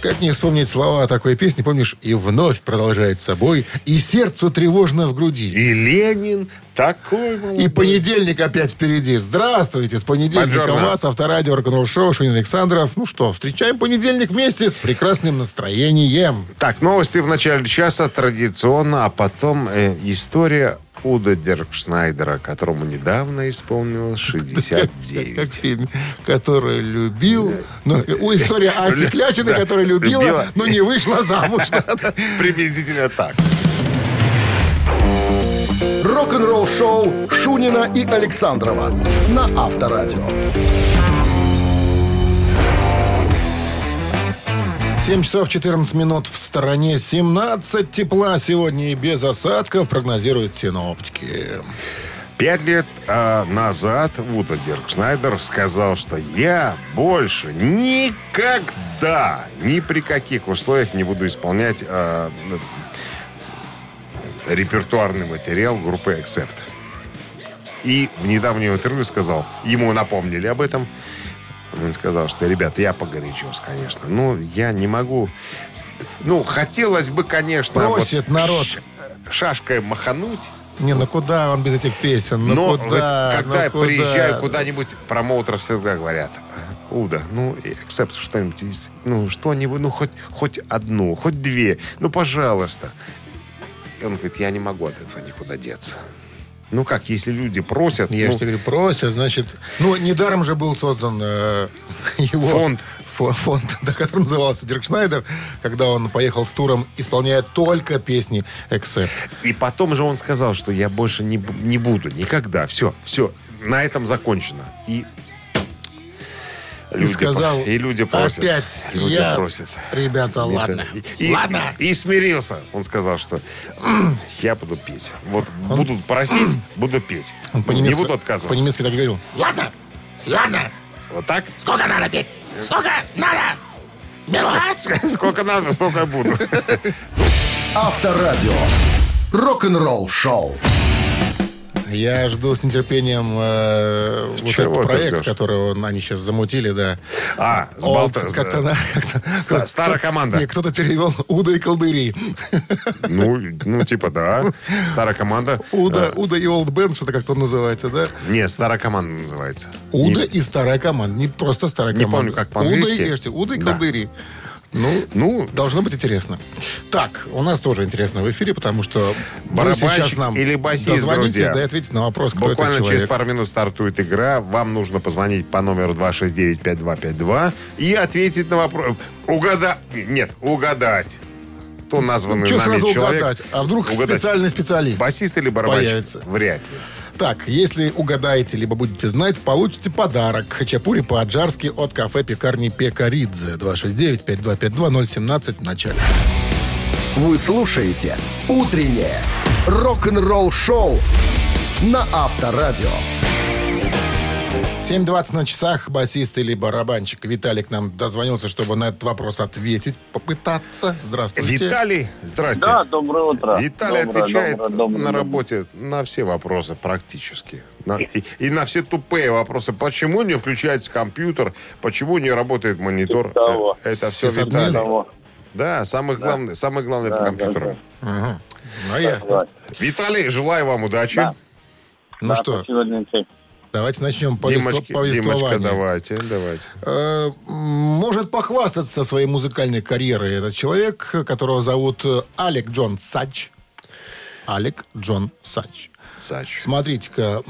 Как не вспомнить слова такой песни, помнишь, и вновь продолжает собой, и сердцу тревожно в груди. И Ленин такой молодой. И понедельник опять впереди. Здравствуйте, с понедельника Бонжорно. вас, авторадио рок шоу Шунин Александров. Ну что, встречаем понедельник вместе с прекрасным настроением. Так, новости в начале часа традиционно, а потом э, история Уда Деркшнайдера, которому недавно исполнилось Как 69. фильм, который любил. Ну, история Аси Клячиной, Да, которая любила, но не вышла замуж. Приблизительно так. Рок-н-ролл-шоу Шунина и Александрова на Авторадио. 7 часов 14 минут в стороне. 17 тепла сегодня и без осадков прогнозируют синоптики. Пять лет а, назад Вуда Деркшнайдер сказал, что я больше никогда, ни при каких условиях не буду исполнять а, репертуарный материал группы Accept. И в недавнем интервью сказал, ему напомнили об этом, он сказал, что, ребята, я погорячусь, конечно. Ну, я не могу... Ну, хотелось бы, конечно... Просит народ. ш- шашкой махануть, Не, ну куда он без этих песен? Ну но куда? вот когда Ну я куда? приезжаю куда-нибудь, промоутеры всегда говорят, Уда, ну, эксепт что-нибудь, ну, что-нибудь, ну, хоть, хоть одну, хоть две, ну, пожалуйста. И он говорит, я не могу от этого никуда деться. Ну, как, если люди просят, Я ну, же тебе говорю, просят, значит... Ну, недаром же был создан э, его... Фонд. фо- Фонд, да, который назывался Дирк Шнайдер, когда он поехал с туром, исполняя только песни Эксепт. И потом же он сказал, что я больше не, не буду никогда. Все, все, на этом закончено. И И люди, сказал, по- и люди просят. опять люди я, просят. ребята, ладно. И, и- ладно. И, смирился. Он сказал, что «М, я буду петь. Вот будут просить, буду петь. Он не по-немецки, буду отказываться. По-немецки так и говорил. Ладно, ладно. Вот так? Сколько надо петь? Сколько надо? Минут? Сколько надо, столько и буду. Авторадио. Рок-н-ролл-шоу. Я жду с нетерпением э, вот Чего этот проект, ждешь? который он- они сейчас замутили, да. А, с болта- как-то, на- как-то- Ста- старая команда. Не, кто-то перевел Уда и колдыри. Ну, ну, типа, да. Старая команда. Уда, Уда и Олд Бенд, что-то как-то называется, да? Нет, старая команда называется. Уда Не- и старая команда. Не просто старая Не команда. помню, как Уда по-английски. и, ешьте, Уда и Да. Ну, Ну, должно быть интересно. Так, у нас тоже интересно в эфире, потому что вы сейчас нам или басист, друзья? да и ответите на вопрос, кто Буквально этот через пару минут стартует игра. Вам нужно позвонить по номеру 269-5252 и ответить на вопрос. Угадать. Нет, угадать. Кто названный Что нами сразу человек. угадать? А вдруг Угадать. специальный специалист? Басист или барабанщик? Появится. Вряд ли. Так, если угадаете, либо будете знать, получите подарок. Хачапури по-аджарски от кафе-пекарни Пекаридзе. 269-5252-017 в начале. Вы слушаете «Утреннее рок-н-ролл-шоу» на Авторадио. 7.20 на часах басист или барабанщик Виталик нам дозвонился, чтобы на этот вопрос ответить, попытаться. Здравствуйте. Виталий, здрасте. Да, доброе утро. Виталий Доброе, отвечает доброе, доброе, на работе на все вопросы практически. На- и, и на все тупые вопросы. Почему не включается компьютер? Почему не работает монитор? Того. Э, Это все. Виталий. Того. Да, самый главный, самый главный по Да, компьютеру. Ага. Ну, ясно. Да, Виталий, желаю вам удачи. Да. Ну да, что, спасибо. Давайте начнем Димочки, повествование. Димочка, давайте, давайте. Э, может похвастаться своей музыкальной карьерой этот человек, которого зовут э, Алек Джон Садж. Алек Джон Садж. Сач. Смотрите-ка,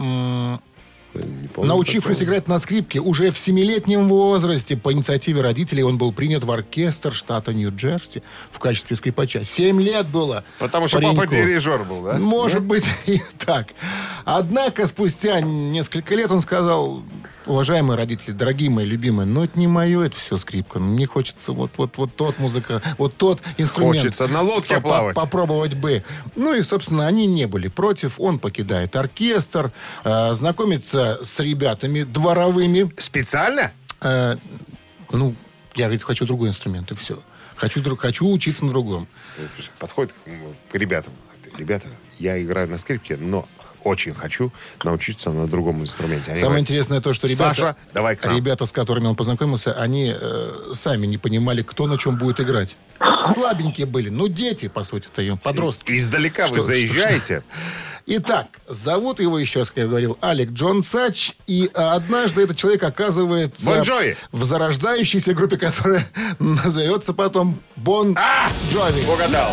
Не помню научившись играть на скрипке, уже в семилетнем возрасте по инициативе родителей он был принят в оркестр штата Нью-Джерси в качестве скрипача. Семь лет было. Потому что папа пареньку. дирижер был, да? Может быть и так. Однако спустя несколько лет он сказал, уважаемые родители, дорогие мои любимые, но это не мое, это все скрипка. Мне хочется вот, вот, вот тот музыка, вот тот инструмент. Хочется на лодке по- плавать. Попробовать бы. Ну и, собственно, они не были против. Он покидает оркестр, э, знакомится с ребятами дворовыми. Специально? Э, ну, я, говорит, хочу другой инструмент, и все. Хочу, друг, хочу учиться на другом. Подходит к ребятам. ребята, я играю на скрипке, но очень хочу научиться на другом инструменте. Они Самое говорят, интересное то, что ребята, Саша, давай к нам. ребята, с которыми он познакомился, они э, сами не понимали, кто на чем будет играть. Слабенькие были. Ну, дети, по сути-то, подростки. Издалека вы Что- заезжаете. Итак, зовут его еще раз, как я говорил, Алек Джон Сач. И а, однажды этот человек оказывается Бон Джови. в зарождающейся группе, которая назовется потом Бон А! Джови. Угадал.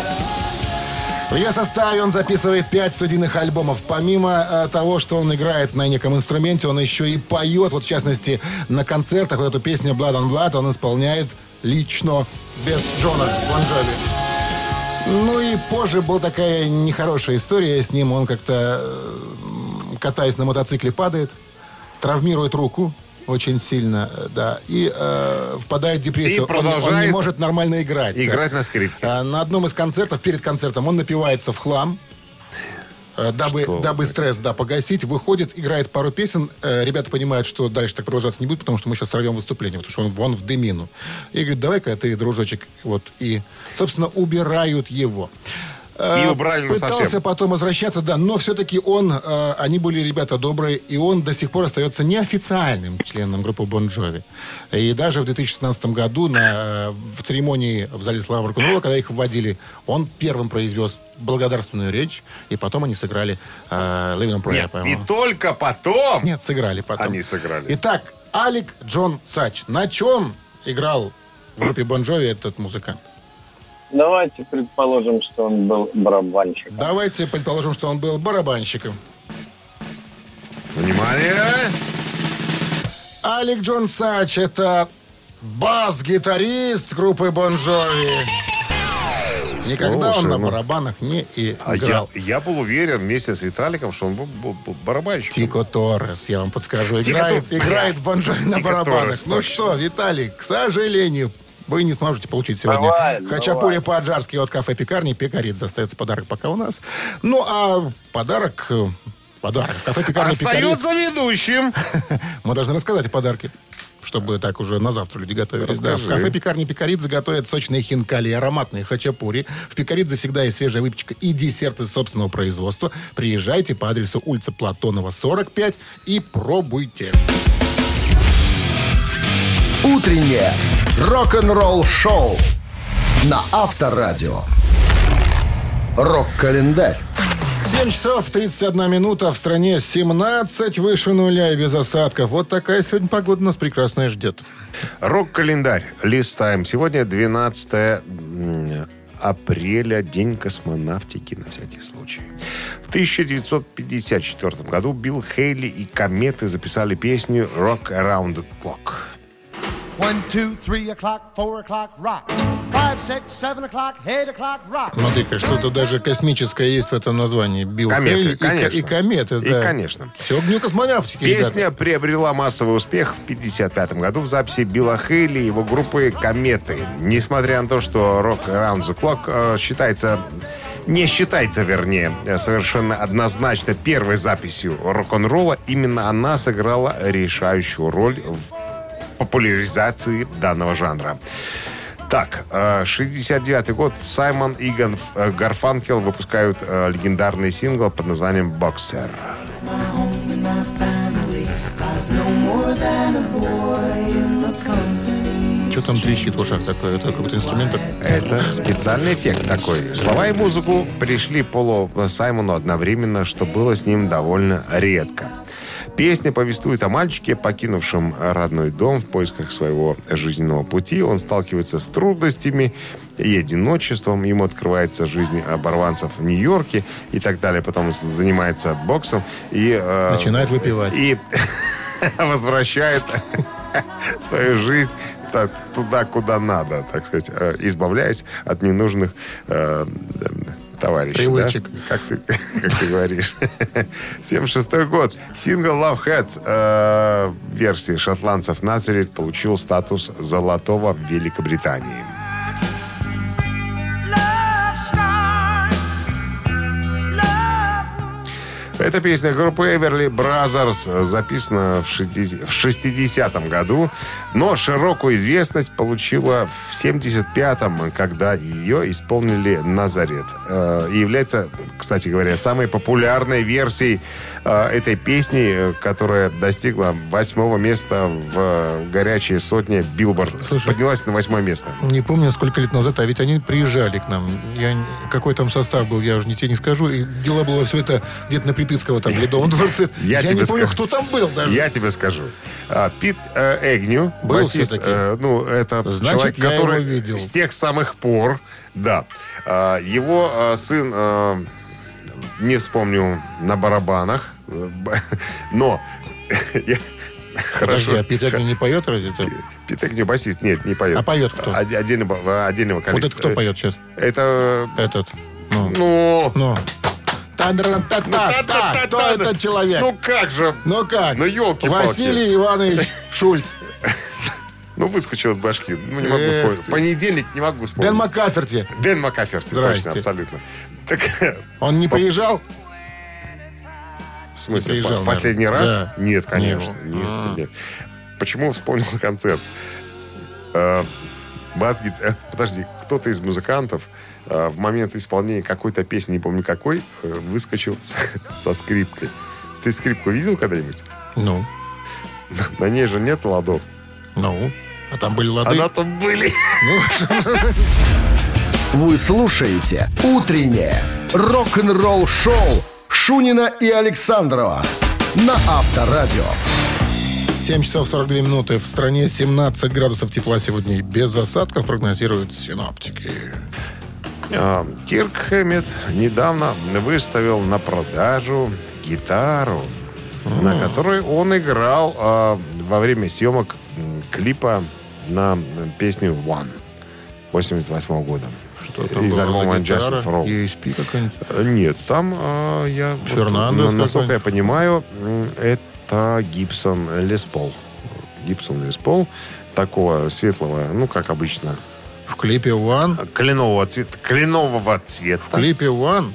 В ее составе он записывает пять студийных альбомов. Помимо э, того, что он играет на неком инструменте, он еще и поет. Вот, в частности, на концертах вот эту песню «Blood on Blood» он исполняет лично, без Джона Бон Джови. Ну и позже была такая нехорошая история с ним. Он как-то, э, катаясь на мотоцикле, падает, травмирует руку очень сильно, э, да, и э, впадает в депрессию. И Он- он, не продолжает может нормально играть. да. Играть на скрипке. А, На одном из концертов, перед концертом, он напивается в хлам, э, дабы, Что дабы стресс да, погасить. Выходит, играет пару песен. Э, Ребята понимают, что дальше так продолжаться не будет, потому что мы сейчас сорвем выступление, потому что он вон в дымину. И говорит, давай-ка ты, дружочек, вот. И, собственно, убирают его. Э, И убрали Пытался насовсем. потом возвращаться, да, но все-таки он, э, они были ребята добрые, и он до сих пор остается неофициальным членом группы Бон Джови. И даже в 2016 году на, э, в церемонии в зале славы рок-н-ролла, когда их вводили, он первым произвез благодарственную речь, и потом они сыграли э, Living on Prayer, Нет, и по-моему. только потом Нет, сыграли потом. Они сыграли. Итак, Алик Джон Сач. На чем играл в группе Бон Джови этот музыкант? Давайте предположим, что он был барабанщиком. Давайте предположим, что он был барабанщиком. Внимание! Алик Джон Сач – это бас-гитарист группы Бон Джови. Никогда Слушай, он на ну, барабанах не А я, играл. я был уверен вместе с Виталиком, что он был, был- был барабанщиком. Тико Торрес, я вам подскажу, Тико играет, Тор- играет Блядь, Бон Джови на барабанах. Торрес, ну точно. что, Виталик, к сожалению, вы не сможете получить сегодня Бывает, хачапури по-аджарски от кафе пекарни. Пекарит остается подарок пока у нас. Ну, а подарок... э, Подарок в кафе пекарни Пекарит. Остается ведущим. Мы должны рассказать о подарке. Чтобы так уже на завтра люди готовились. Да, в кафе пекарни Пекаридзе готовят сочные хинкали и ароматные хачапури. В Пекаридзе всегда есть свежая выпечка и десерты собственного производства. Приезжайте по адресу улица Платонова, 45 и пробуйте. Утреннее рок-н-ролл-шоу на Авторадио. Рок-календарь. 7 часов 31 минута. В стране 17 выше нуля и без осадков. Вот такая сегодня погода нас прекрасная ждет. Рок-календарь. Листаем. Сегодня 12 м, апреля, День космонавтики, на всякий случай. В 1954 году Билл Хейли и Кометы записали песню «Rock Around the Clock». One, two, three o'clock, four o'clock, rock. Five, six, seven o'clock, eight o'clock, rock. Смотри-ка, что-то даже космическое есть в этом названии. Билл Кометы, Хейли и ко- конечно. и, кометы. И, да. конечно. Все огню космонавтики, Песня ребята. приобрела массовый успех в 1955 году в записи Билла Хейли и его группы «Кометы». Несмотря на то, что «Rock Around the Clock» э, считается не считается, вернее, совершенно однозначно первой записью рок-н-ролла, именно она сыграла решающую роль в популяризации данного жанра. Так, э, 69 год. Саймон и Ган- э, Гарфанкел выпускают э, легендарный сингл под названием «Боксер». Что там трещит в ушах такое? Это какой-то инструмент? Это специальный эффект такой. Слова и музыку пришли Полу Саймону одновременно, что было с ним довольно редко. Песня повествует о мальчике, покинувшем родной дом в поисках своего жизненного пути. Он сталкивается с трудностями и одиночеством. Ему открывается жизнь оборванцев в Нью-Йорке и так далее. Потом занимается боксом и... э, Начинает выпивать. И возвращает свою жизнь туда, куда надо, так сказать, э, избавляясь от ненужных э, товарищей. Привычек. да? Как, ты, как ты говоришь. 76 год. Сингл Love Hats э, версии шотландцев Назарет получил статус золотого в Великобритании. Эта песня группы Эверли Brothers записана в 60 в 60-м году, но широкую известность получила в 75-м, когда ее исполнили «Назарет». Э, И является, кстати говоря, самой популярной версией э, этой песни, которая достигла восьмого места в э, горячей сотне Билборд. Слушай. Поднялась на восьмое место. Не помню, сколько лет назад, а ведь они приезжали к нам. Я, какой там состав был, я уже не тебе не скажу. И дело было все это где-то на Припятского, там, в Ледовом дворце. Я не помню, скажу. кто там был даже. Я тебе скажу. А, Пит э, Эгню, Был басист, э, ну, это Значит, человек, который видел. с тех самых пор, да. А, его э, сын, не вспомню, на барабанах, но... я- Подожди, Хорошо. а Пит Эгни не поет разве то? Пит Эгню басист, нет, не поет. А поет кто? Оде- Отдельного, отдельного Вот это кто поет сейчас? Это, Этот. Ну. ну... Ну. Та-да-та-та-та. Кто этот человек? Ну как же? Ну как? Ну, ёлки-палки. Василий Иванович Шульц. Ну, выскочил из башки. Ну, не могу Эх вспомнить. Понедельник не могу вспомнить. Дэн Маккаферти. Дэн Маккаферти, Здрасте. точно, абсолютно. Так, Он не приезжал? в смысле, приезжал, в последний раз? Да. Нет, конечно. Не Нет, был. А. нет. Почему вспомнил концерт? Э, бас э, Подожди, кто-то из музыкантов э, в момент исполнения какой-то песни, не помню какой, э, выскочил со скрипкой. Ты скрипку видел когда-нибудь? Ну. На ней же нет ладов. Ну. А там были лады. Она там были. Вы слушаете «Утреннее рок-н-ролл-шоу» Шунина и Александрова на Авторадио. 7 часов 42 минуты. В стране 17 градусов тепла сегодня. и Без осадков прогнозируют синоптики. А, Кирк Хэммет недавно выставил на продажу гитару, на которой он играл а, во время съемок клипа на песню One 88 года. Что там Из альбома? Justice for All. ESP какая-нибудь? Э, Нет, там а, я... вот, Фернандес на- насколько я понимаю, это Гибсон Лес Пол. Гибсон Лес Пол такого светлого, ну, как обычно, В клипе One. кленового цвета. Кленового цвета. В клипе One.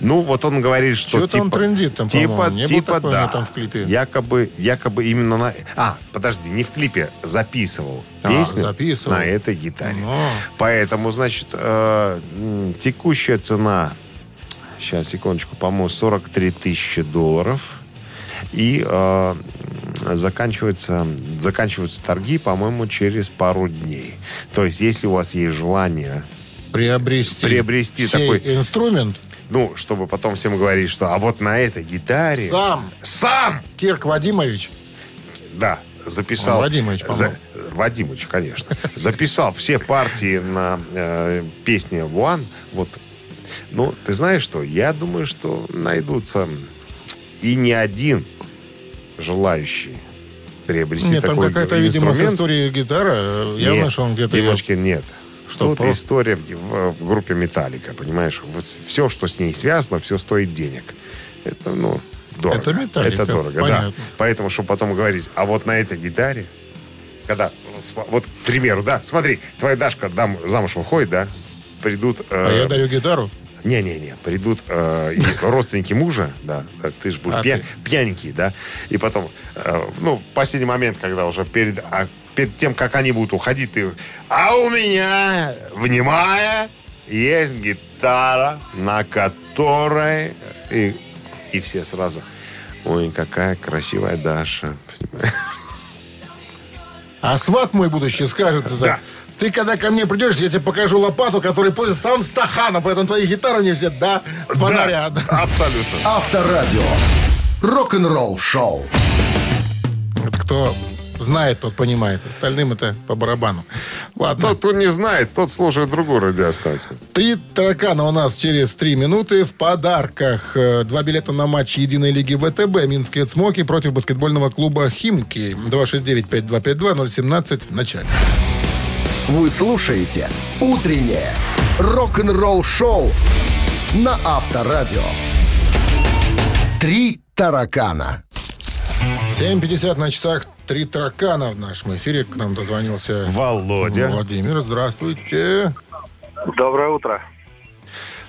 Ну, вот он говорит, что Чё-то типа... он трендит там, типа. Не типа, такого да. там в клипе? Якобы, якобы именно на... А, подожди, не в клипе, записывал А, песню записывал. на этой гитаре. А. Поэтому, значит, э, текущая цена, сейчас, секундочку, по-моему, 43 тысячи долларов. И э, заканчиваются, заканчиваются торги, по-моему, через пару дней. То есть, если у вас есть желание Приобрести. Приобрести такой- инструмент. ну, чтобы потом всем говорить, что а вот на этой гитаре... Сам Сам! Кирк Вадимович. Да, записал... Он Вадимыч, по-моему. Вадимыч, конечно. Записал все партии на э, песне One. Вот. Ну, ты знаешь что? Я думаю, что найдутся и не один желающий приобрести Нет, там такой какая-то, видимо, с историей гитара. Явно, Нет, что он где-то... Девочки, нет. Что, Тут просто- история в, в- группе Металлика, понимаешь? Вот все, что с ней связано, все стоит денег. Это, ну, дорого. Это Металлика, Это дорого, понятно. да. Поэтому, чтобы потом говорить, а вот на этой гитаре, когда, вот, к примеру, да, смотри, твоя Дашка дам, замуж выходит, да, придут... э, А я дарю гитару. Не-не-не, придут э, и родственники мужа, да, ты же будешь А пья- ты? пьяненький, да, и потом, э, ну, в последний момент, когда уже перед, а перед тем, как они будут уходить, ты, а у меня, внимая, есть гитара, на которой, и, и все сразу, ой, какая красивая Даша? А сват мой будущий скажет это. Да. Ты когда ко мне придешь, я тебе покажу лопату, которой пользуется сам Стаханов, поэтому твои гитары не все до фонаря. Да, абсолютно. Авторадио. Рок-н-ролл шоу. Это кто знает, тот понимает. Остальным это по барабану. Ладно. Тот, кто не знает, тот слушает другую радиостанцию. Три таракана у нас через три минуты в подарках. Э, Два билета на матч Единой лиги ВТБ. Минские цмоки против баскетбольного клуба Химки. 269-5252-017 в начале. Вы слушаете «Утреннее рок-н-ролл шоу» на Авторадио. Три таракана. 7.50 на часах. Три таракана в нашем эфире. К нам дозвонился Володя. Владимир. Здравствуйте. Доброе утро.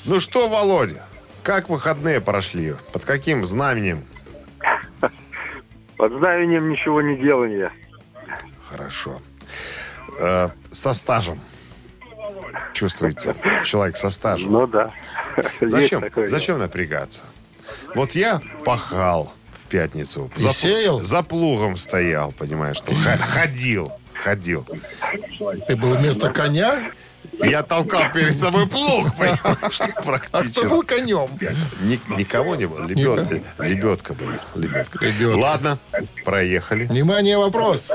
Ну что, Володя, Как выходные прошли? Под каким знаменем? Под знаменем ничего не делания. Хорошо. Э, со стажем. Чувствуется. Человек со стажем. Ну да. Зачем, такое зачем напрягаться? Вот я пахал в пятницу. И сеял? за плугом стоял, понимаешь, что ходил. Ходил. Ты был вместо коня, Я толкал перед собой плуг, понимаешь, что а кто практически. был конем? Ни- никого не было. Лебедка, лебедка была. Лебедка. Лебедка. Ладно, проехали. Внимание, вопрос.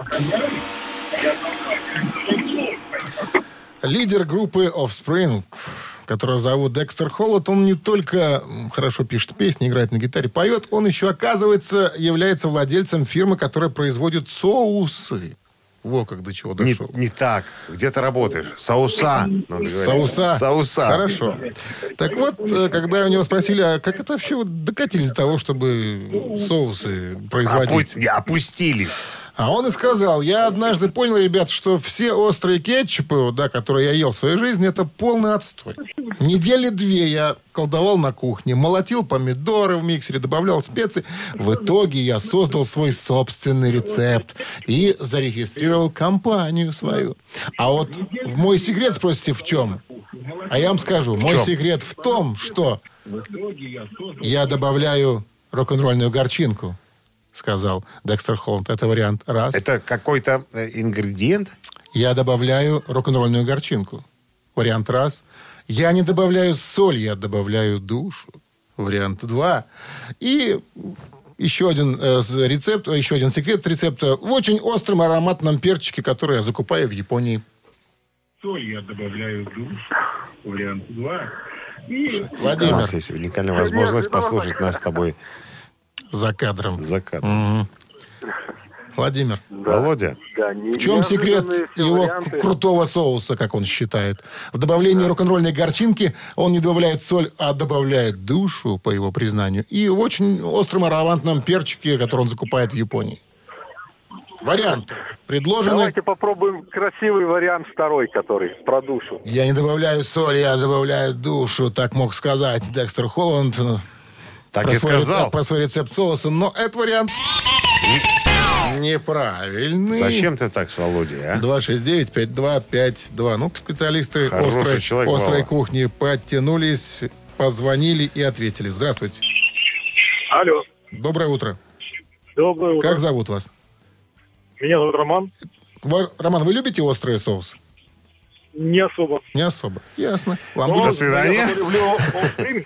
Лидер группы Offspring, которого зовут Декстер Холланд, он не только хорошо пишет песни, играет на гитаре, поет, он еще, оказывается, является владельцем фирмы, которая производит соусы. Во как до чего Не, дошел. не так. Где ты работаешь? Сауса. говорить. Соуса. Сауса. Хорошо. Так вот, э, когда у него спросили, а как это вообще вот докатились до того, чтобы соусы производить? Опу- опустились. А он и сказал, я однажды понял, ребят, что все острые кетчупы, вот, да, которые я ел в своей жизни, это полный отстой. Недели две я колдовал на кухне, молотил помидоры в миксере, добавлял специи. В итоге я создал свой собственный рецепт и зарегистрировал компанию свою. А вот в мой секрет спросите, в чем? А я вам скажу, мой чем? секрет в том, что я добавляю рок-н-ролльную горчинку, сказал Декстер Холланд. Это вариант раз. Это какой-то э, ингредиент? Я добавляю рок-н-ролльную горчинку. Вариант раз. Я не добавляю соль, я добавляю душу. Вариант два. И еще один э, рецепт, еще один секрет рецепта в очень остром ароматном перчике, который я закупаю в Японии. соль я добавляю душ. Вариант 2. И У Владимир, нас есть уникальная возможность послушать нас с тобой за кадром. закат. Владимир, Володя, Да, в чем секрет его к- крутого соуса, как он считает? В добавлении рок-н-ролльной горчинки он не добавляет соль, а добавляет душу, по его признанию, и в очень остром ароматном перчике, который он закупает в Японии. Варианты предложены. Давайте попробуем красивый вариант второй, который про душу. Я не добавляю соль, я добавляю душу, так мог сказать Декстер Холланд. Так про и свой сказал. рецепт- про свой рецепт соуса, но этот вариант неправильный. Зачем ты так с Володей, а? 269-5252. Ну, специалисты Хороший острой, человек, острой Вова. кухни подтянулись, позвонили и ответили. Здравствуйте. Алло, Доброе утро. доброе утро. Как зовут вас? Меня зовут Роман. Ва- Роман, вы любите острые соусы? Не особо. Не особо. Ясно. Вам Но будет- До свидания.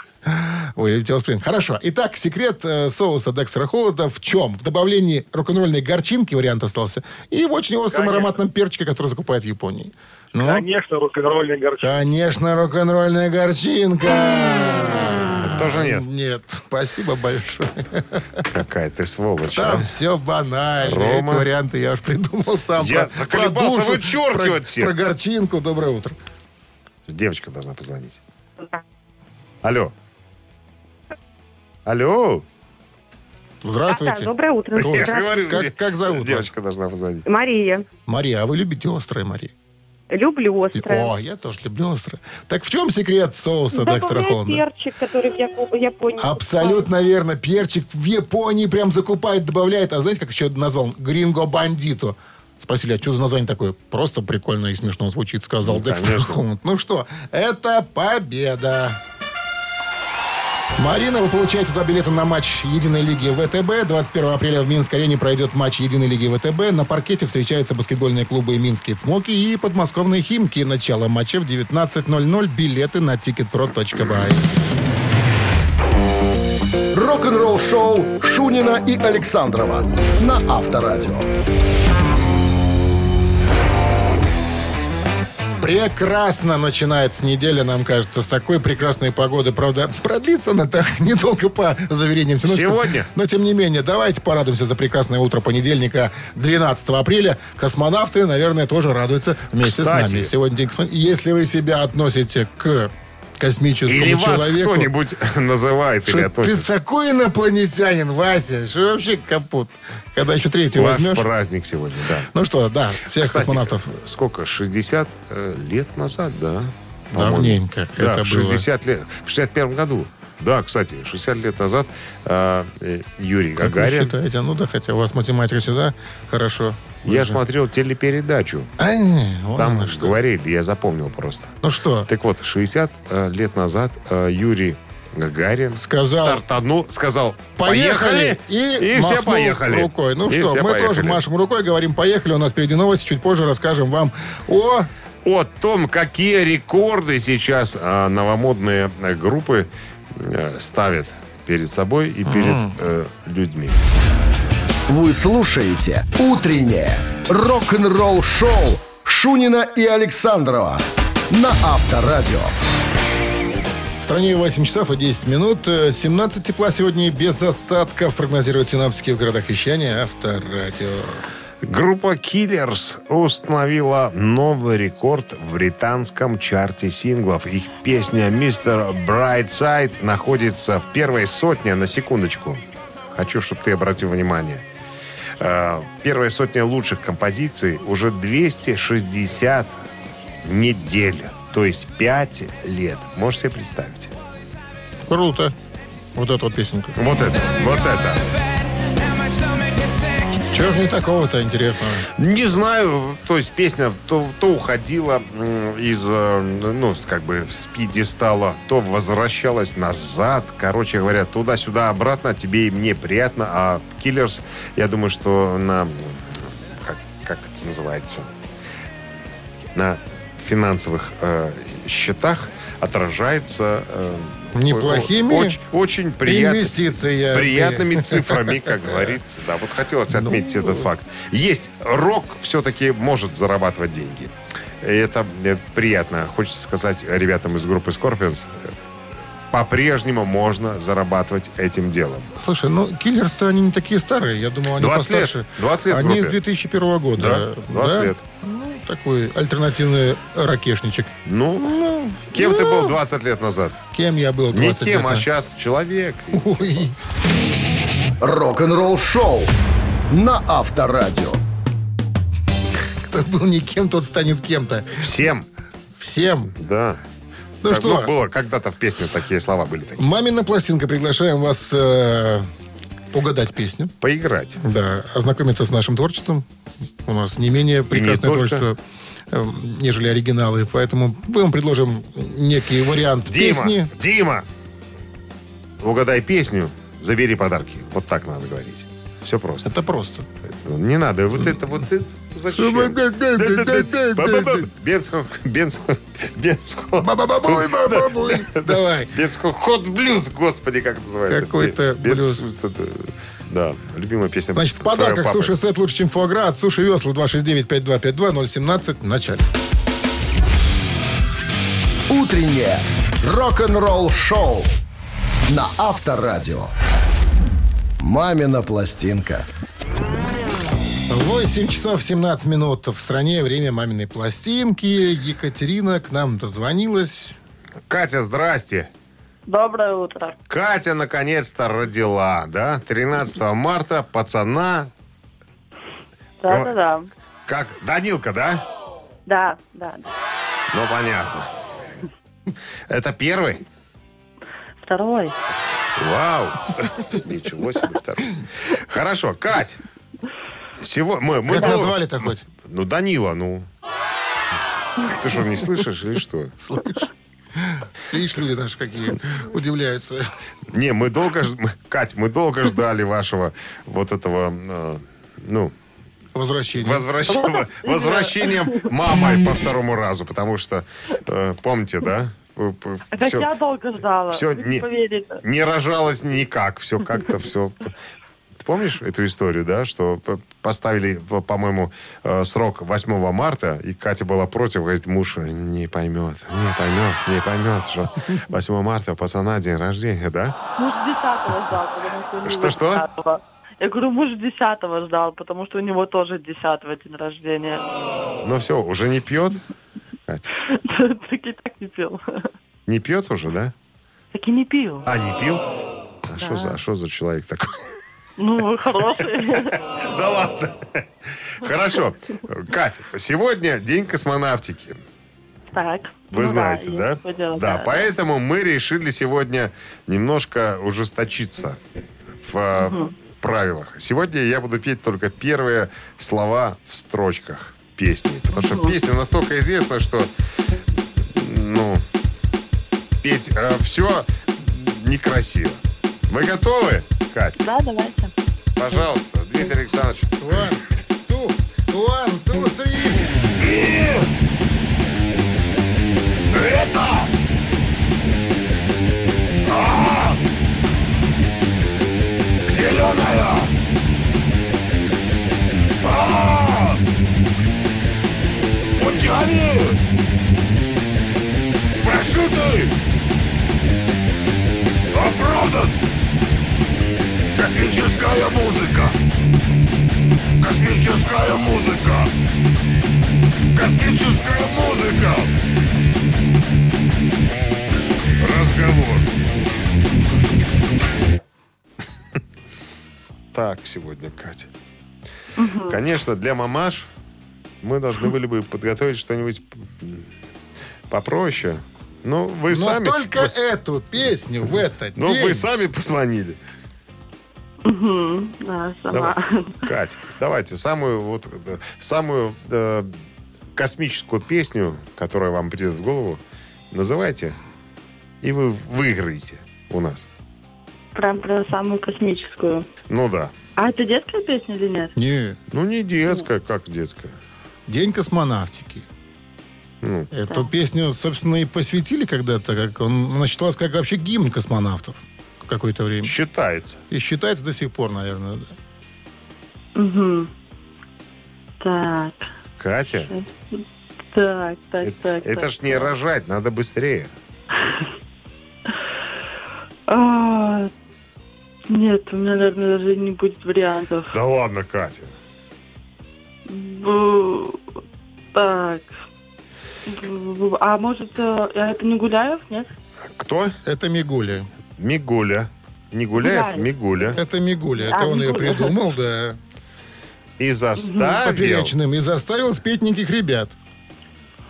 Ой, любите Allspring. Хорошо. Итак, секрет э, соуса Декстера Холода в чем? В добавлении рок-н-ролльной горчинки вариант остался. И в очень остром Конечно. ароматном перчике, который закупают в Японии. Ну, Конечно, рок-н-ролльный горчик. конечно, рок-н-ролльная горчинка. Тоже нет. Нет. Спасибо большое. Какая ты сволочь, а? Там все банально. Рома. Эти варианты я уж придумал сам. Я про, заколебался про душу, вычеркивать про, всех. про горчинку. Доброе утро. Девочка должна позвонить. Алло. Алло. Здравствуйте. Да, доброе утро. Я же говорю, как- как зовут вас? Девочка должна позвонить. Мария. Мария, а вы любите острое, Мария? Люблю О, острое. я тоже люблю острое. Так в чем секрет соуса Декстера Холланда? перчик, который в Япо- Японии. Абсолютно верно. Перчик в Японии прям закупает, добавляет. А знаете, как еще назвал? Гринго бандито. Спросили, а что за название такое? Просто прикольно и смешно звучит, сказал Ну, Декстер. Холланд. Ну что, это победа. Марина, вы получаете два билета на матч Единой лиги ВТБ. 21 апреля в Минск-арене пройдет матч Единой лиги ВТБ. На паркете встречаются баскетбольные клубы «Минские Цмоки» и подмосковные «Химки». Начало матча в 19.00. Билеты на ticketpro.by. Рок-н-ролл шоу Шунина и Александрова на Авторадио. Прекрасно начинается неделя, нам кажется, с такой прекрасной погоды. Правда, продлится она-то недолго по заверениям синоптиков. Сегодня? Но, тем не менее, давайте порадуемся за прекрасное утро понедельника, 12 апреля. Космонавты, наверное, тоже радуются вместе Кстати. с нами. Сегодня день космонавтов. Если вы себя относите к космическому Или вас человеку... кто-нибудь называет или Что ты относит. такой инопланетянин, Вася, что вообще капут. Когда еще третий Ваш возьмешь... праздник сегодня, да. Ну что, да, всех Кстати, космонавтов Сколько? 60 э, лет назад, да? Давненько Да, это в было. 60 лет. В 61 году. Да, кстати, 60 лет назад э, э, Юрий Как вы Гагарин... считаете? Ну да, хотя у вас математика всегда хорошо. Вы Я же- смотрел телепередачу. А, не, Там что. говорили, я запомнил просто. Ну что, Так вот, 60 э, лет назад э, Юрий Гагарин Сказал- стартанул, сказал поехали, и, и, все поехали. рукой. Ну И что, мы тоже поехали. машем рукой, говорим поехали. У нас впереди новости. Чуть позже расскажем вам о... О том, какие рекорды сейчас а, новомодные группы э, ставят перед собой и перед э, людьми. Вы слушаете «Утреннее рок-н-ролл-шоу» Шунина и Александрова на Авторадио. В стране 8 часов и 10 минут. Э, 17 тепла сегодня без осадков. Прогнозируют синаптики в городах вещания. Авторадио. Группа Killers установила новый рекорд в британском чарте синглов. Их песня «Мистер Brightside» находится в первой сотне на секундочку. Хочу, чтобы ты обратил внимание. Э, Первая сотня лучших композиций уже 260 недель. То есть 5 лет. Можешь себе представить? Круто. Вот эта вот песенка. Вот это, вот это. Чего же не такого-то интересного? Не знаю, то есть песня то, то уходила из, э, ну, как бы с пьедестала, то возвращалась назад. Короче говоря, туда-сюда, обратно, тебе и мне приятно. А Киллерс, я думаю, что на, как, как это называется, на финансовых э, счетах отражается э, Неплохими очень, очень приятно, инвестициями. приятными цифрами, как говорится. Да, вот хотелось отметить этот факт. Есть рок все-таки может зарабатывать деньги. И Это э, приятно. Хочется сказать ребятам из группы Scorpions, э, по-прежнему можно зарабатывать этим делом. Слушай, ну, Киллерс-то они не такие старые. Я думал, они 20 лет. постарше. 20 лет Они группе. с 2001 года. Да, 20 лет. Ну, такой альтернативный ракешничек. Ну, кем ты был 20 лет назад? Кем я был 20 Не лет кем, а назад? сейчас человек. Ой. Рок-н-ролл-шоу на Авторадио. Кто был не кем, тот станет кем-то. Всем. Всем. Да. Ну Так, что, было когда-то в песне такие слова были такие. мамина пластинка. Приглашаем вас э, угадать песню. Поиграть. Да, ознакомиться с нашим творчеством. У нас не менее прекрасное только. творчество, э, нежели оригиналы. Поэтому мы вам предложим некий вариант Дима, песни. Дима, угадай песню, забери подарки. Вот так надо говорить. Все просто. Это просто. Не надо. Вот это, вот это. Зачем? Бенско, Бенско, Бенско. Давай. Бенско, ход блюз, господи, как называется? Какой-то блюз. Да, любимая песня. Значит, в подарках суши-сет лучше, чем фуагра от Суши Весла 269-5252-017 в начале. Утреннее рок-н-ролл-шоу на Авторадио. «Мамина пластинка». 8 часов 17 минут в стране. Время маминой пластинки. Екатерина к нам дозвонилась. Катя, здрасте. Доброе утро. Катя наконец-то родила, да? 13 марта пацана, Да-да-да. как Данилка, да? Да, да. да. Ну, понятно. Это первый? Второй. Вау! Ничего себе, второй. Хорошо, Кать. Сего... Мы, мы Как дол- назвали-то хоть? Ну, Данила, ну. Ты что, не слышишь или что? Слышь? Видишь, люди даже какие удивляются. Не, мы долго... ж- Кать, мы долго ждали вашего вот этого... э, ну, Возвращение. возвращ- возвращением мамой по второму разу, потому что, э, помните, да? Как Все, я долго ждала. Вы не- не рожалось никак, все как-то все. Ты помнишь эту историю, да, что поставили, по- по-моему, э, срок 8 марта, и Катя была против, говорит, муж не поймет, не поймет, не поймет, что 8 марта пацана день рождения, да? Муж десятого ждал, потому что Что-что? 10-го. Я говорю, муж десятого ждал, потому что у него тоже десятого день рождения. Ну все, уже не пьет? Катя, Так и так не пил. не пьет уже, да? Так и не пил. А, не пил? А что за, а за человек такой? Ну, хороший. Да ладно. Хорошо. Катя, сегодня день космонавтики. Так. Вы Ну знаете, да? дело, да, поэтому мы решили сегодня немножко ужесточиться в э, правилах. Сегодня я буду петь только первые слова в строчках песни. Потому что песня настолько известна, что ну, петь все некрасиво. Вы готовы, Кать? Да, давайте. Пожалуйста, Дмитрий Александрович. One, two, one, two, three. Это а, зеленая путями прошитый оправдан космическая музыка! Космическая музыка! Космическая музыка! Разговор. Так сегодня, Катя. Конечно, для мамаш мы должны были бы подготовить что-нибудь попроще. Ну, вы Но сами... только эту песню в этот Ну, день. вы сами позвонили. Мгм, Да, сама. Давай. Кать, давайте самую вот э, самую э, космическую песню, которая вам придет в голову, называйте, и вы выиграете у нас. Прям про самую космическую. Ну да. А это детская песня или нет? Не, Ну не детская, как детская. День космонавтики. Ну, Эту песню, собственно, и посвятили когда-то. Как он, она считалась как вообще гимн космонавтов в какое-то время. считается. И считается до сих пор, наверное. да. Угу. Так, Катя, так, так, это, так. это так, ж не так. рожать, надо быстрее. А, Нет, у меня, наверное, даже не будет вариантов. Да ладно, Катя. Так. А может, э, это не Гуляев, нет? Кто? Это Мигуля. Мигуля. Не Гуляев. Мигуля. Это Мигуля. А, Это он ее Мигуля. придумал, да. И С заставил... поперечным. И заставил спеть неких ребят.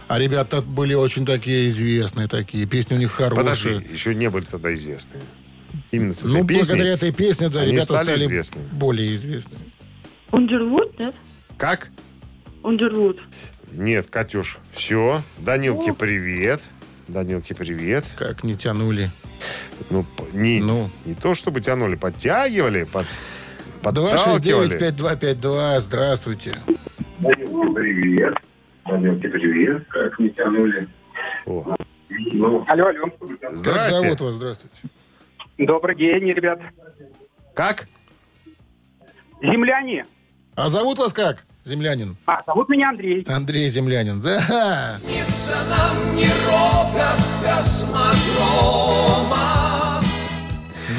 А ребята были очень такие известные такие. Песни у них хорошие. Подожди, еще не были тогда известные. Именно с этой Ну, песней. благодаря этой песне, да, ребята стали стали, известны. более известными. Ундервуд, нет? Как? Ундервуд. Нет, Катюш, все. Данилке привет. Данилке привет. Как не тянули. Ну, не, Ну. не то, чтобы тянули, подтягивали, под, подталкивали. 269-5252, здравствуйте. Привет. Данилки, привет. Как не тянули? О, Ну, алло, алло. Как Здрасте. зовут вас, здравствуйте? Добрый день, ребят. Как? Земляне. А зовут вас как, землянин? А, зовут меня Андрей. Андрей Землянин, да.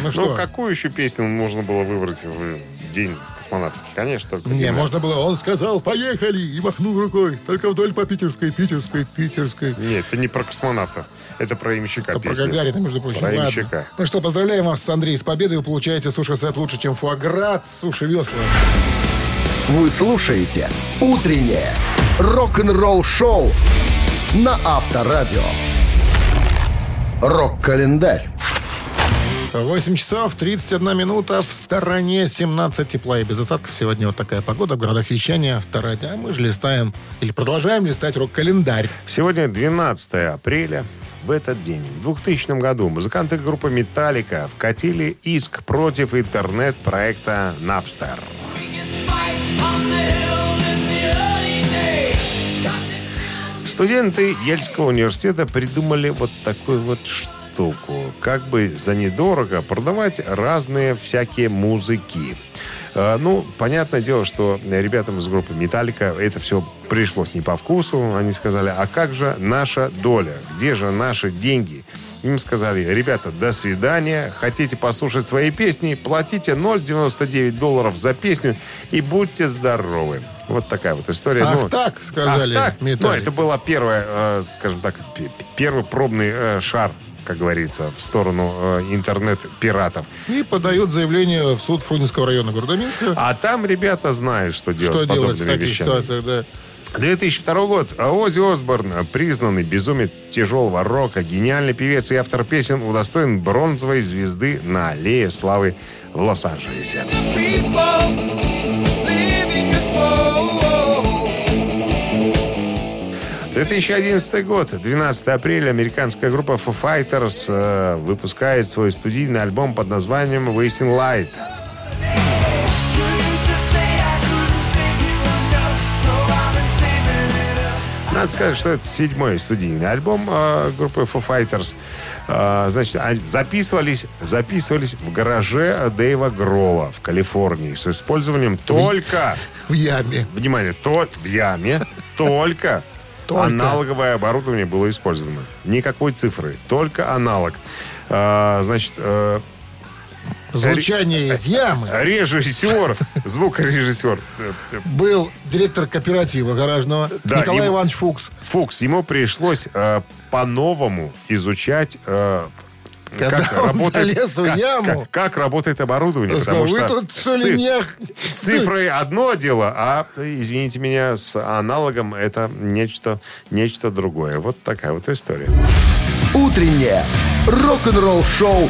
Ну Ну, что? какую еще песню можно было выбрать в день космонавтики? Конечно, только Не, «Земля». можно было, он сказал, поехали, и махнул рукой. Только вдоль по Питерской, Питерской, Питерской. Нет, это не про космонавтов. Это про имщика Это про. Гагарина, между прочим. Про Ладно. имщика. Ну что, поздравляем вас с Андреем с победой. Вы получаете суши-сет лучше, чем фуаград, суши-весла. Вы слушаете «Утреннее рок-н-ролл-шоу» на Авторадио. Рок-календарь. 8 часов 31 минута. В стороне 17 тепла и без осадков. Сегодня вот такая погода в городах вещания. Вторая. А мы же листаем, или продолжаем листать рок-календарь. Сегодня 12 апреля. В этот день, в 2000 году, музыканты группы «Металлика» вкатили иск против интернет-проекта Napster. Студенты Ельского университета придумали вот такую вот штуку. Как бы за недорого продавать разные всякие музыки. Э, Ну, понятное дело, что ребятам из группы «Металлика» это все пришлось не по вкусу. Они сказали, а как же наша доля? Где же наши деньги? Им сказали, ребята, до свидания. Хотите послушать свои песни? Платите 0,99 долларов за песню и будьте здоровы. Вот такая вот история. Ах Ну, так, сказали Ах так? Ну, это была первая, э, скажем так, первый пробный э, шар, как говорится, в сторону э, интернет-пиратов. И подают заявление в суд Фрунзенского района города Минска. А там ребята знают, что делать что с делать в подобными таких вещами. ситуациях, да. 2002 год. Оззи Осборн, признанный безумец тяжелого рока, гениальный певец и автор песен, удостоен бронзовой звезды на Аллее Славы в Лос-Анджелесе. 2011 год, 12 апреля, американская группа Foo Fighters э, выпускает свой студийный альбом под названием Wasting Light. Надо сказать, что это седьмой студийный альбом э, группы Foo Fighters. Э, значит, записывались, записывались в гараже Дэйва Гролла в Калифорнии с использованием только, В яме. внимание, то, в яме, только, Только. аналоговое оборудование было использовано. Никакой цифры, только аналог. Э, значит, Звучание из ямы. режиссер, звукорежиссер Был директор кооператива гаражного Да, Николай ему- Иванович Фукс. Фукс, ему пришлось э, по-новому изучать, э, Когда он залез в как, яму. как- как работает оборудование. Сказал, потому вы что тут что с не... с цифрой одно дело, а, извините меня, с аналогом это нечто, нечто другое. Вот такая вот история. Утреннее рок-н-ролл-шоу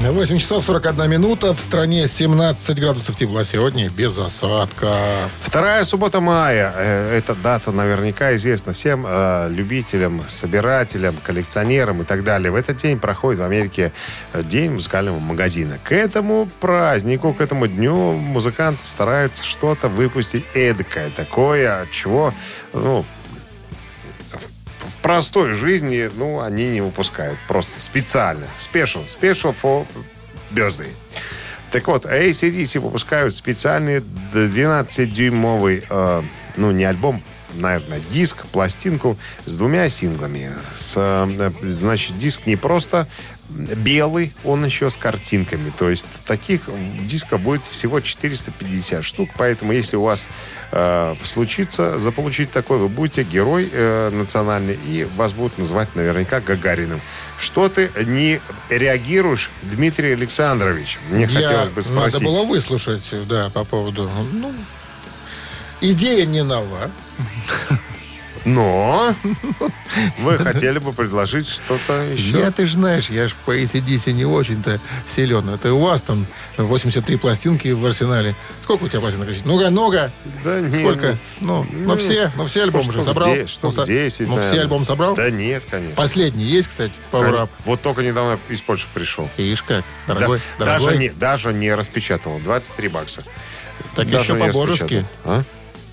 8 часов 41 минута. В стране 17 градусов тепла сегодня без осадков. Вторая суббота мая. Э, Эта дата наверняка известна всем э, любителям, собирателям, коллекционерам и так далее. В этот день проходит в Америке э, День музыкального магазина. К этому празднику, к этому дню музыканты стараются что-то выпустить эдакое, такое, чего, ну, простой жизни, ну, они не выпускают. Просто специально. Special. Special for birthday. Так вот, ACDC выпускают специальный 12-дюймовый, э, ну, не альбом, наверное, диск, пластинку с двумя синглами. С, э, значит, диск не просто белый, он еще с картинками. То есть таких дисков будет всего 450 штук. Поэтому, если у вас э, случится заполучить такой, вы будете герой э, национальный, и вас будут называть наверняка Гагариным. Что ты не реагируешь, Дмитрий Александрович? Мне Я- хотелось бы спросить. Надо было выслушать, да, по поводу... Ну, идея не нова. Но вы хотели бы предложить что-то еще? Я, ты же знаешь, я ж по ACDC не очень-то силен. Это у вас там 83 пластинки в арсенале. Сколько у тебя пластинок? Ну-ка, ну-ка. Да не, Сколько? Ну, ну, все, ну, все альбомы ну, же собрал. штук ну, со- 10, ну, все альбомы собрал? Да нет, конечно. Последний есть, кстати, Power Up. Вот только недавно из Польши пришел. Ишь как, дорогой, даже, не, даже не распечатал. 23 бакса. Так еще по-божески. А?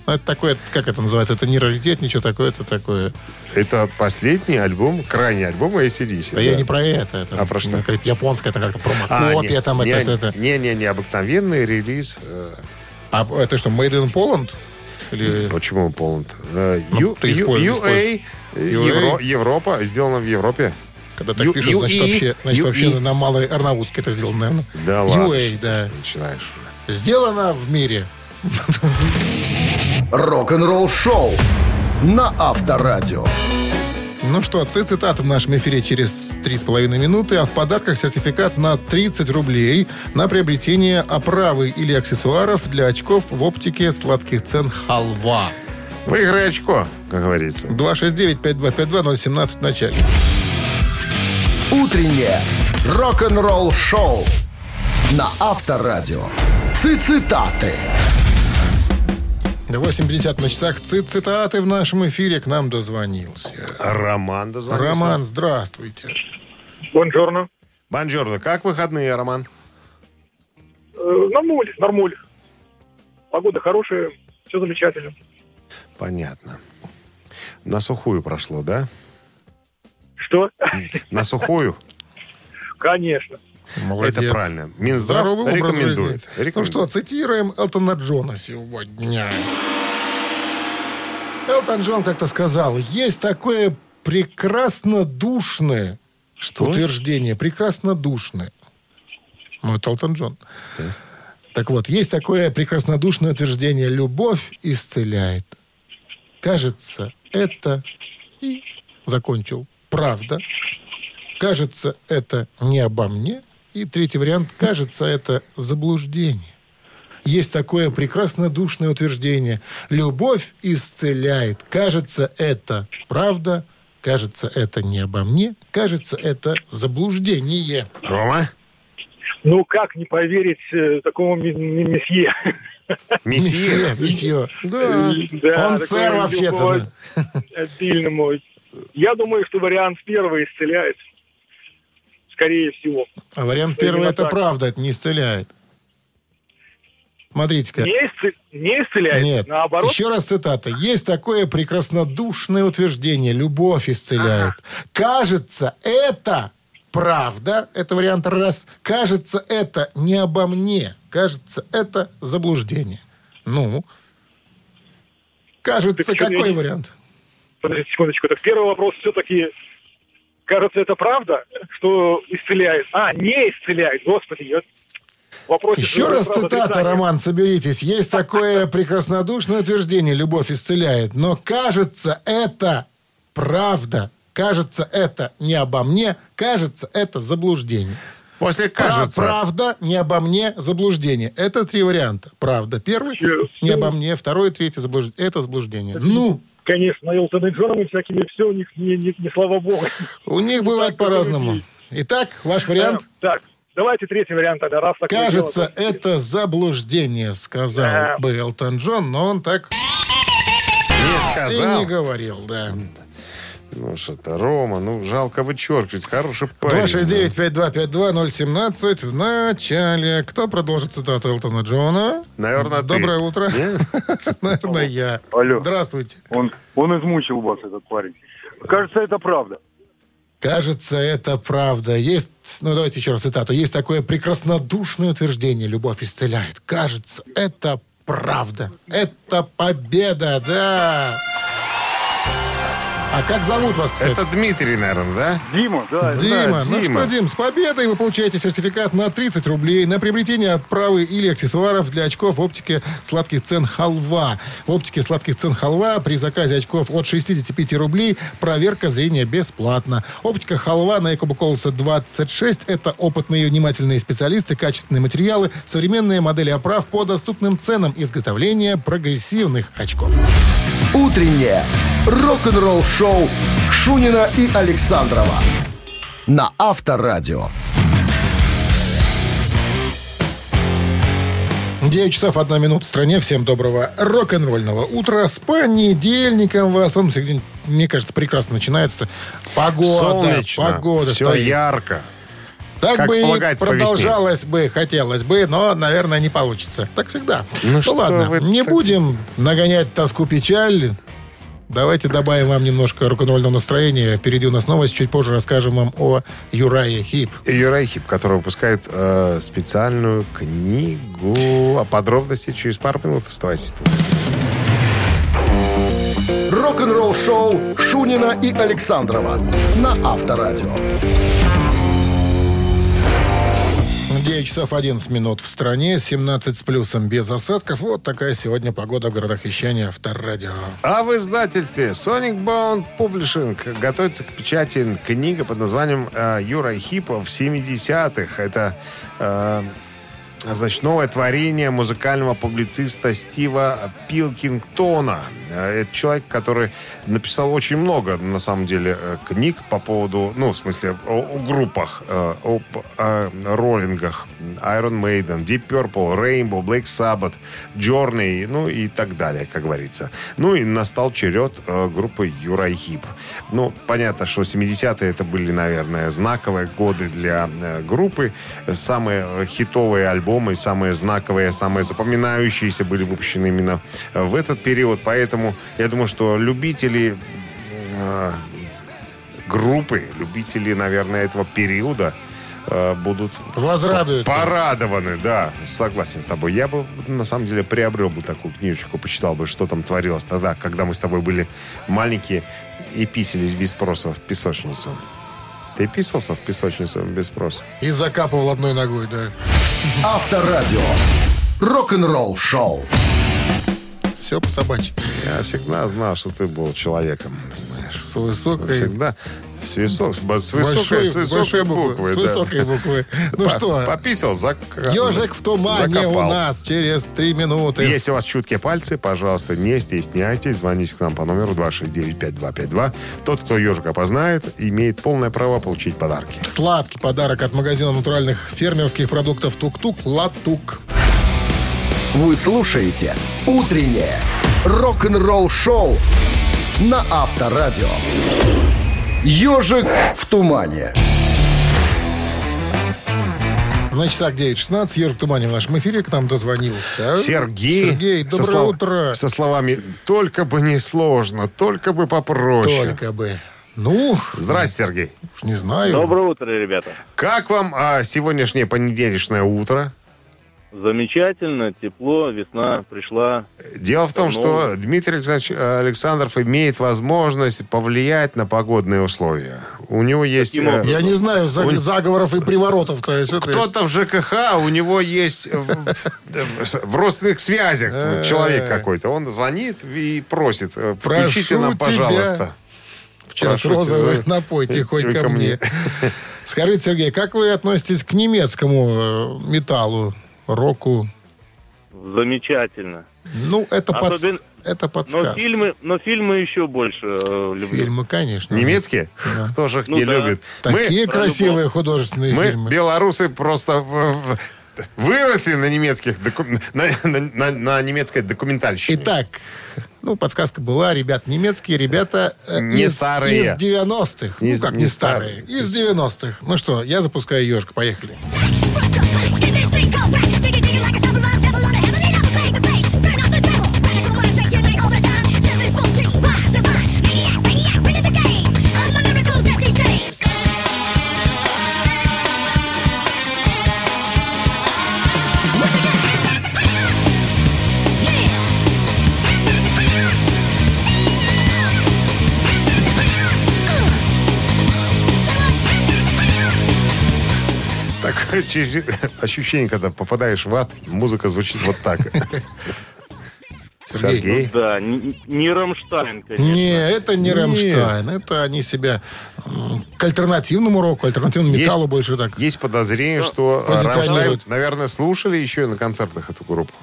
Ну, это такое, как это называется? Это не раритет, ничего такое, это такое. Это последний альбом, крайний альбом ACDC. Да, я не про это. это А про что? японская, это как-то А, промокопия, не, там не, это, это. Не, не, не, обыкновенный релиз. э, А это что, Made in Poland? Или... Почему Poland? Э, Ну, Ю- ты используй, UA, э, Евро-. Европа, сделано в Европе. Когда так пишут, значит, UE, вообще, значит, вообще на Малой Арнаутской это сделано, наверное. Да ладно. UA, да. Начинаешь. Сделано в мире. Рок-н-ролл-шоу на Авторадио. Ну что, цитаты в нашем эфире через 3,5 минуты, а в подарках сертификат на 30 рублей на приобретение оправы или аксессуаров для очков в оптике сладких цен «Халва». Выиграй очко, как говорится. 269-5252-017 в начале. Утреннее рок-н-ролл-шоу на Авторадио. Цитаты. 8.50 на часах. Цит цитаты в нашем эфире к нам дозвонился. Роман дозвонился. Роман, здравствуйте. Бонжорно. Бонжорно. Как выходные, Роман? Э, Нормуль, нормуль. Погода хорошая, все замечательно. Понятно. На сухую прошло, да? Что? На сухую? Конечно. Молодец. Это правильно. Минздрав Здоровый рекомендует. жизни. Ну Рекомендует. что, цитируем Элтона Джона сегодня. Элтон Джон как-то сказал, есть такое прекрасно душное утверждение. Прекрасно душное. Ну, это Элтон Джон. Так вот, есть такое прекраснодушное утверждение. Любовь исцеляет. Кажется, это... И закончил. Правда. Кажется, это не обо мне. И третий вариант. Кажется, это заблуждение. Есть такое прекрасно душное утверждение. Любовь исцеляет. Кажется, это правда. Кажется, это не обо мне. Кажется, это заблуждение. Рома? Ну, как не поверить э, такому месье? Месье? месье. Да. Да, Он сэр вообще-то. Обильному. Я думаю, что вариант первый исцеляет. Скорее всего. А вариант первый это так. правда, это не исцеляет. Смотрите-ка. Не, исце- не исцеляет, Нет. наоборот. Еще раз цитата. Есть такое прекраснодушное утверждение. Любовь исцеляет. Кажется, это правда. Это вариант раз. Кажется, это не обо мне. Кажется, это заблуждение. Ну, кажется, Так какой я- вариант? Подождите секундочку. Так первый вопрос все-таки, кажется, это правда, что исцеляет? А, не исцеляет, господи. я- в вопросе Еще раз цитата. Роман, соберитесь. Есть такое прекраснодушное утверждение «любовь исцеляет», но кажется, это правда. Кажется, это не обо мне, кажется, это заблуждение. После кажется. Правда, не обо мне, заблуждение. Это три варианта. Правда, первый, не обо мне, второй, третий, заблуждение. Это заблуждение. Ну, Конечно, Элтон и Джоном и всякими все у них не, не- не слава богу. у них бывает по-разному. Итак, ваш вариант. Так, давайте третий вариант тогда, раз Кажется, дело, то- это заблуждение, сказал Да. бы Элтон Джон, но он так Не и сказал. не говорил, да. Ну что-то, Рома, ну жалко вычеркивать. Хороший парень. 269-5252-017 в начале. Кто продолжит цитату Элтона Джона? Наверное, ты. Доброе утро. Наверное, я. Алло. Здравствуйте. Он, он измучил вас, этот парень. Кажется, это правда. Кажется, это правда. Есть, ну давайте еще раз цитату. Есть такое прекраснодушное утверждение. Любовь исцеляет. Кажется, это правда. Это победа, да. А как зовут вас, кстати? Это Дмитрий, наверное, да? Дима, да. Дима, Да, ну Дима. что, Дим, с победой вы получаете сертификат на 30 рублей на приобретение отправы или аксессуаров для очков в оптике сладких цен «Халва». В оптике сладких цен «Халва» при заказе очков от 65 рублей проверка зрения бесплатна. Оптика «Халва» на Якоба Колоса 26 – это опытные и внимательные специалисты, качественные материалы, современные модели оправ по доступным ценам изготовления прогрессивных очков. Утреннее рок-н-ролл-шоу Шунина и Александрова на Авторадио. 9 часов 1 минута в стране. Всем доброго рок-н-ролльного утра. С понедельником вас. Он, сегодня, мне кажется, прекрасно начинается. Погода. Солнечно. Погода Все стоит. ярко. Так как бы и продолжалось бы, хотелось бы, но, наверное, не получится. Так всегда. Ну что ладно, вы не так- будем нагонять тоску, печаль. Давайте добавим вам немножко рок-н-ролльного настроения. Впереди у нас новость. Чуть позже расскажем вам о Юрае Хип. Юрай Хип, который выпускает э, специальную книгу. А подробности через пару минут. Оставайтесь тут. Рок-н-ролл-шоу Шунина и Александрова на Авторадио. 9 часов 11 минут в стране, 17 с плюсом без осадков. Вот такая сегодня погода в городах вещания Авторадио. А в издательстве Sonic Bound Publishing готовится к печати книга под названием э, Юра Хипа в 70-х. Это э, значит, новое творение музыкального публициста Стива Пилкингтона. Э, Это человек, который написал очень много, на самом деле, э, книг по поводу, ну, в смысле, о, о группах, э, об э, роллингах. Iron Maiden, Deep Purple, Rainbow, Black Sabbath, Journey, ну и так далее, как говорится. Ну и настал черед группы Юрай Хип. Ну, понятно, что 70-е это были, наверное, знаковые годы для группы. Самые хитовые альбомы, самые знаковые, самые запоминающиеся были выпущены именно э, в этот период. Поэтому я думаю, что любители э, группы, любители, наверное, этого периода э, будут Возрадуются. Порадованы, да, согласен с тобой. Я бы, на самом деле, приобрел бы такую книжечку, почитал бы, что там творилось тогда, когда мы с тобой были маленькие и писались без спроса в песочницу. Ты писался в песочницу без спроса? И закапывал одной ногой, да. Авторадио. Рок-н-ролл-шоу. Все по собачьи. Я всегда знал, что ты был человеком, понимаешь. С высокой Всегда, С, висок- с высокой, Большой- с высокой большой буквы. С да. высокой буквы. Ну По- что, Пописал, зак... ежик в тумане закопал. у нас через три минуты. Если у вас чуткие пальцы, пожалуйста, не стесняйтесь, звоните к нам по номеру 269-5252. Тот, кто ежика опознает, имеет полное право получить подарки. Сладкий подарок от магазина натуральных фермерских продуктов «Тук-тук» «Латук». Вы слушаете «Утреннее рок-н-ролл-шоу» на Авторадио. «Ежик в тумане». На часах 9.16. Ежик Туманин в нашем эфире к нам дозвонился. Сергей, Сергей, со доброе слов- утро. Со словами «Только бы не сложно, только бы попроще». Только бы. Ну, Здрасте, Сергей. уж не знаю. Доброе утро, ребята. Как вам а, сегодняшнее понедельничное утро? Замечательно, тепло, весна пришла. Дело в том, что Дмитрий Александрович э, Александров имеет возможность повлиять на погодные условия. У него есть... Э? Я не знаю за- Он- заговоров и приворотов. То есть, это- Кто-то в ЖКХ, у него есть в, в- в родственных связях Э. человек какой-то. Он звонит и просит, э, включите нам, пожалуйста. В час розовый, напойте хоть Ко мне. Скажите, Сергей, как вы относитесь к немецкому э, металлу, року? Замечательно. Ну, это, Особенно- это Но подсказка. фильмы, но фильмы еще больше э, люблю. Фильмы, конечно. Немецкие? Кто же их Ну не да. любит? Такие Про красивые любовь. художественные Мы, фильмы. белорусы, просто выросли на немецких доку- на, на- на- на немецкой документальщине. Итак, ну, подсказка была. Ребят немецкие, ребята э, Не из, старые. из 90-х. Не ну, как не не старые? старые. Из 90-х. Ну что, я запускаю ежик. Поехали. Такое ощущение- ощущение, когда попадаешь в ад, музыка звучит вот так. Сергей. Сергей. Да, не, не Рамштайн, конечно. Не, это не Не. Рамштайн. Это они себя к альтернативному року, альтернативному Есть- металлу больше так. Есть подозрение, что позиционируют. Рамштайн, наверное, слушали еще и на концертах эту группу.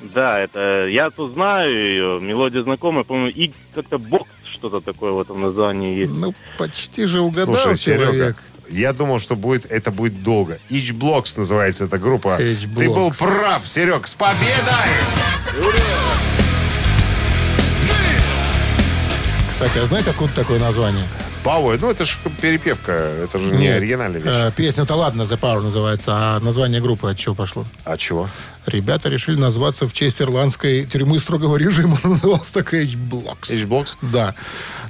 Да, это я тут знаю ее, мелодия знакомая, по-моему, и как-то бокс что-то такое в этом названии есть. Ну, почти же угадал Слушай, человек. Серега, я думал, что будет, это будет долго. H-Blocks называется эта группа. Ты был прав, Серег, с победой! Кстати, а знаете, откуда такое название? Power, ну это же перепевка, это же не оригинальная вещь. э, песня-то ладно, The Power называется, а название группы от чего пошло? А чего? Ребята решили назваться в честь ирландской тюрьмы строгого режима. Назывался так H-Blocks. H-Blocks? Да.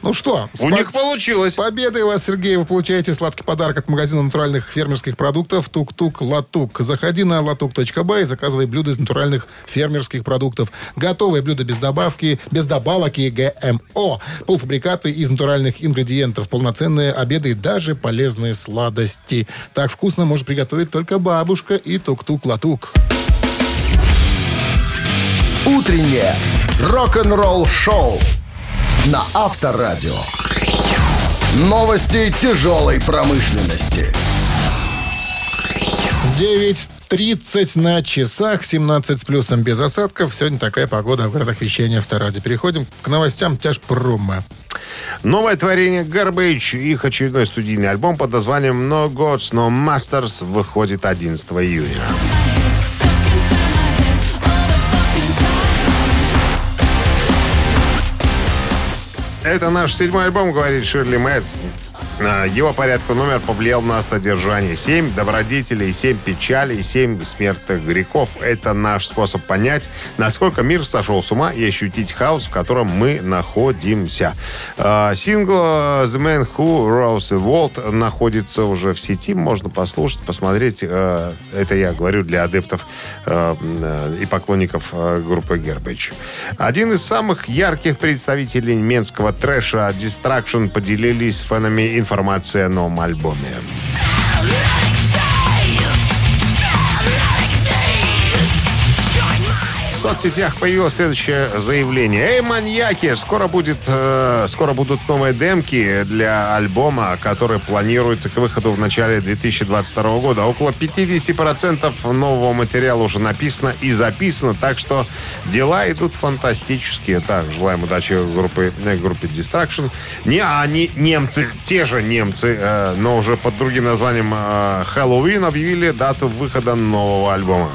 Ну что, У них получилось. С победой вас, Сергей, вы получаете сладкий подарок от магазина натуральных фермерских продуктов «Тук-тук Латук». Заходи на латук.бай и заказывай блюда из натуральных фермерских продуктов. Готовые блюда без добавки, без добавок и ГМО. Полуфабрикаты из натуральных ингредиентов, полноценные обеды и даже полезные сладости. Так вкусно может приготовить только бабушка и «Тук-тук Латук». «Утреннее рок-н-ролл-шоу» на Авторадио. Новости тяжелой промышленности. 9.30 на часах, 17 с плюсом без осадков. Сегодня такая погода в городах вещания Авторадио. Переходим к новостям тяжпрома. Новое творение Garbage, их очередной студийный альбом под названием No Gods, No Masters выходит 11 июня. Это наш седьмой альбом, говорит Ширли Мэтт. А, Его порядку номер повлиял на содержание. Семь добродетелей, семь печалей, семь смертных грехов. Это наш способ понять, насколько мир сошел с ума и ощутить хаос, в котором мы находимся. А, Сингл The Man Who Rose the World находится уже в сети. Можно послушать, посмотреть. А, Это я говорю для адептов и поклонников группы Garbage. Один из самых ярких представителей немецкого трэша Distraction поделились фанами информацией о новом альбоме. Соцсетях появилось следующее заявление. Эй, маньяки, скоро, будет, э, скоро будут новые демки для альбома, который планируется к выходу в начале 2022 года. Около 50% нового материала уже написано и записано, так что дела идут фантастические. Так, желаем удачи группе, э, группе Distraction. Не они немцы, те же немцы, э, но уже под другим названием э, Хэллоуин объявили дату выхода нового альбома.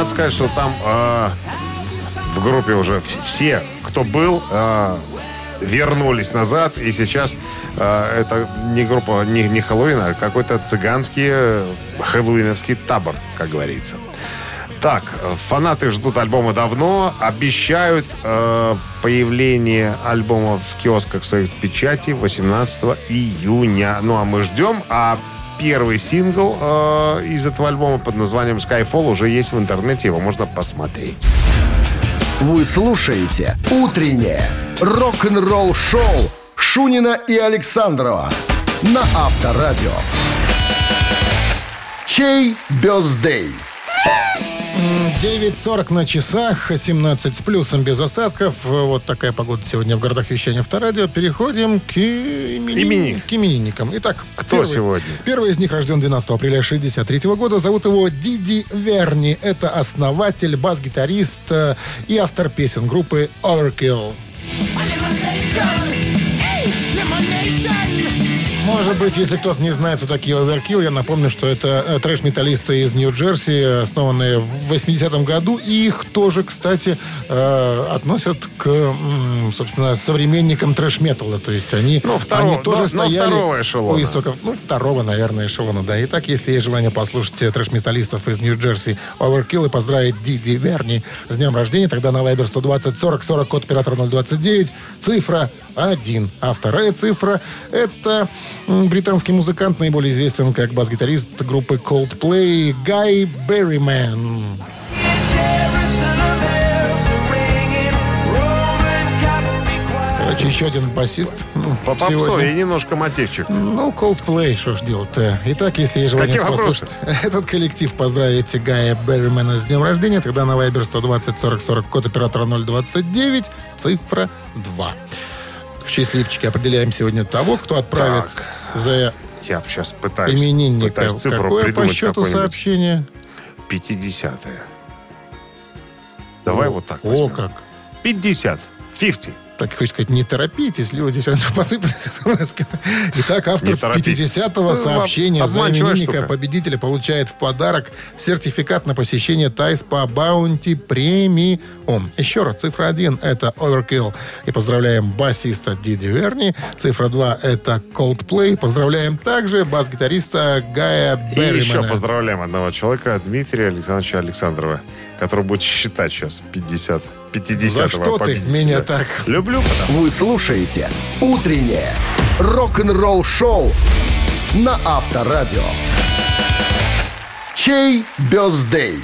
Надо сказать, что там э, в группе уже все, кто был, э, вернулись назад. И сейчас э, это не группа, не, не Хэллоуин, а какой-то цыганский э, хэллоуиновский табор, как говорится. Так, фанаты ждут альбома давно, обещают э, появление альбома в киосках своих печати 18 июня. Ну, а мы ждем, а первый сингл э, из этого альбома под названием Skyfall уже есть в интернете, его можно посмотреть. Вы слушаете «Утреннее рок-н-ролл-шоу» Шунина и Александрова на Авторадио. Чей бездей? 9.40 на часах, 17 с плюсом без осадков. Вот такая погода сегодня в городах вещания Авторадио. Переходим к, имени- Имени. к именинникам. Итак, Кто сегодня? Первый из них рожден 12 апреля 63 года. Зовут его Диди Верни. Это основатель, бас-гитарист э, и автор песен группы Overkill. Может быть, если кто-то не знает, кто такие Overkill, я напомню, что это э, трэш-металлисты из Нью-Джерси, основанные в 80-м году. И их тоже, кстати, э, относят к, собственно, современникам трэш-металла. То есть они, Ну, второго- они тоже но- но стояли второго эшелона. у истоков. Ну, второго, наверное, эшелона, да. Итак, если есть желание послушать э, трэш-металлистов из Нью-Джерси Overkill и поздравить Диди Верни с днем рождения, тогда на Viber 120 40 40 код оператора 029, цифра 1. А вторая цифра — это британский музыкант, наиболее известен как бас-гитарист группы Coldplay Гай Берриман. Короче, еще один басист. По сегодня. попсове и немножко мотивчик. Ну, Coldplay, что ж делать-то. Итак, если есть желание Какие вопросы? послушать этот коллектив, поздравить Гая Берримена с днем рождения, тогда на Viber 120 40 40 код оператора 029, цифра 2. В счастливчике определяем сегодня того, кто отправит Так. за Я сейчас пытаюсь, именинника пытаюсь цифру какое по придумать счету какую-нибудь. сообщение. 50 Давай вот так О, возьмем. как. 50. 50. Так хочешь сказать, не торопитесь, люди сейчас посыпались смс Итак, автор Не торопитесь. 50-го Ну, сообщения за обманчивая именинника победителя получает в подарок сертификат на посещение Тайс по Баунти Премиум. Еще раз, цифра 1 — это Overkill. И поздравляем басиста Диди Верни. Цифра 2 — это Coldplay. Поздравляем также бас-гитариста Гая И Берримана. еще поздравляем одного человека, Дмитрия Александровича Александрова, который будет считать сейчас 50. 50 За что ты меня так? Люблю, потому Вы слушаете «Утреннее рок-н-ролл-шоу» на Авторадио. Чей бездей?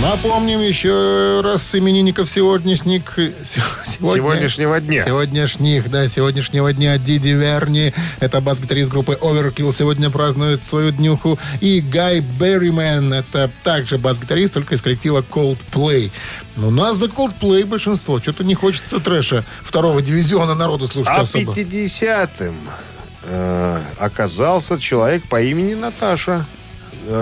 Напомним еще раз именинников сегодняшних... сегодня- Сегодняшнего дня. Сегодняшних, да, сегодняшнего дня Диди Верни. Это бас-гитарист группы Overkill. Сегодня празднует свою днюху. И Гай Берримен. Это также бас-гитарист, только из коллектива Coldplay. Но у нас за Coldplay большинство. Что-то не хочется трэша второго дивизиона народу слушать А особо. 50-м э, оказался человек по имени Наташа,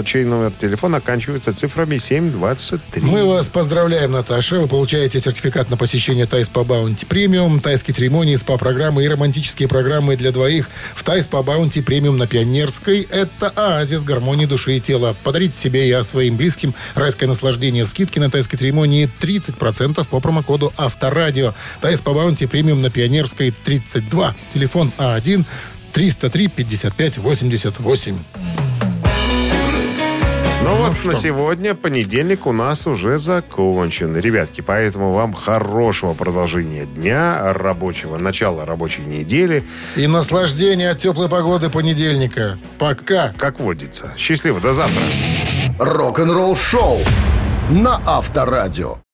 чей номер телефона оканчивается цифрами 723. Мы вас поздравляем, Наташа. Вы получаете сертификат на посещение Thai Spa Bounty Premium, тайские церемонии, СПА-программы и романтические программы для двоих в Thai Spa Bounty Premium на Пионерской. Это оазис гармонии души и тела. Подарите себе и своим близким райское наслаждение. Скидки на тайской церемонии 30% по промокоду Авторадио. Thai Spa Bounty Premium на Пионерской 32. Телефон А1 303 55 88. Ну вот на сегодня понедельник у нас уже закончен. Ребятки, поэтому вам хорошего продолжения дня, рабочего, начала рабочей недели. И наслаждение от теплой погоды понедельника. Пока. Как водится. Счастливо, до завтра. Рок-н-ролл-шоу на Авторадио.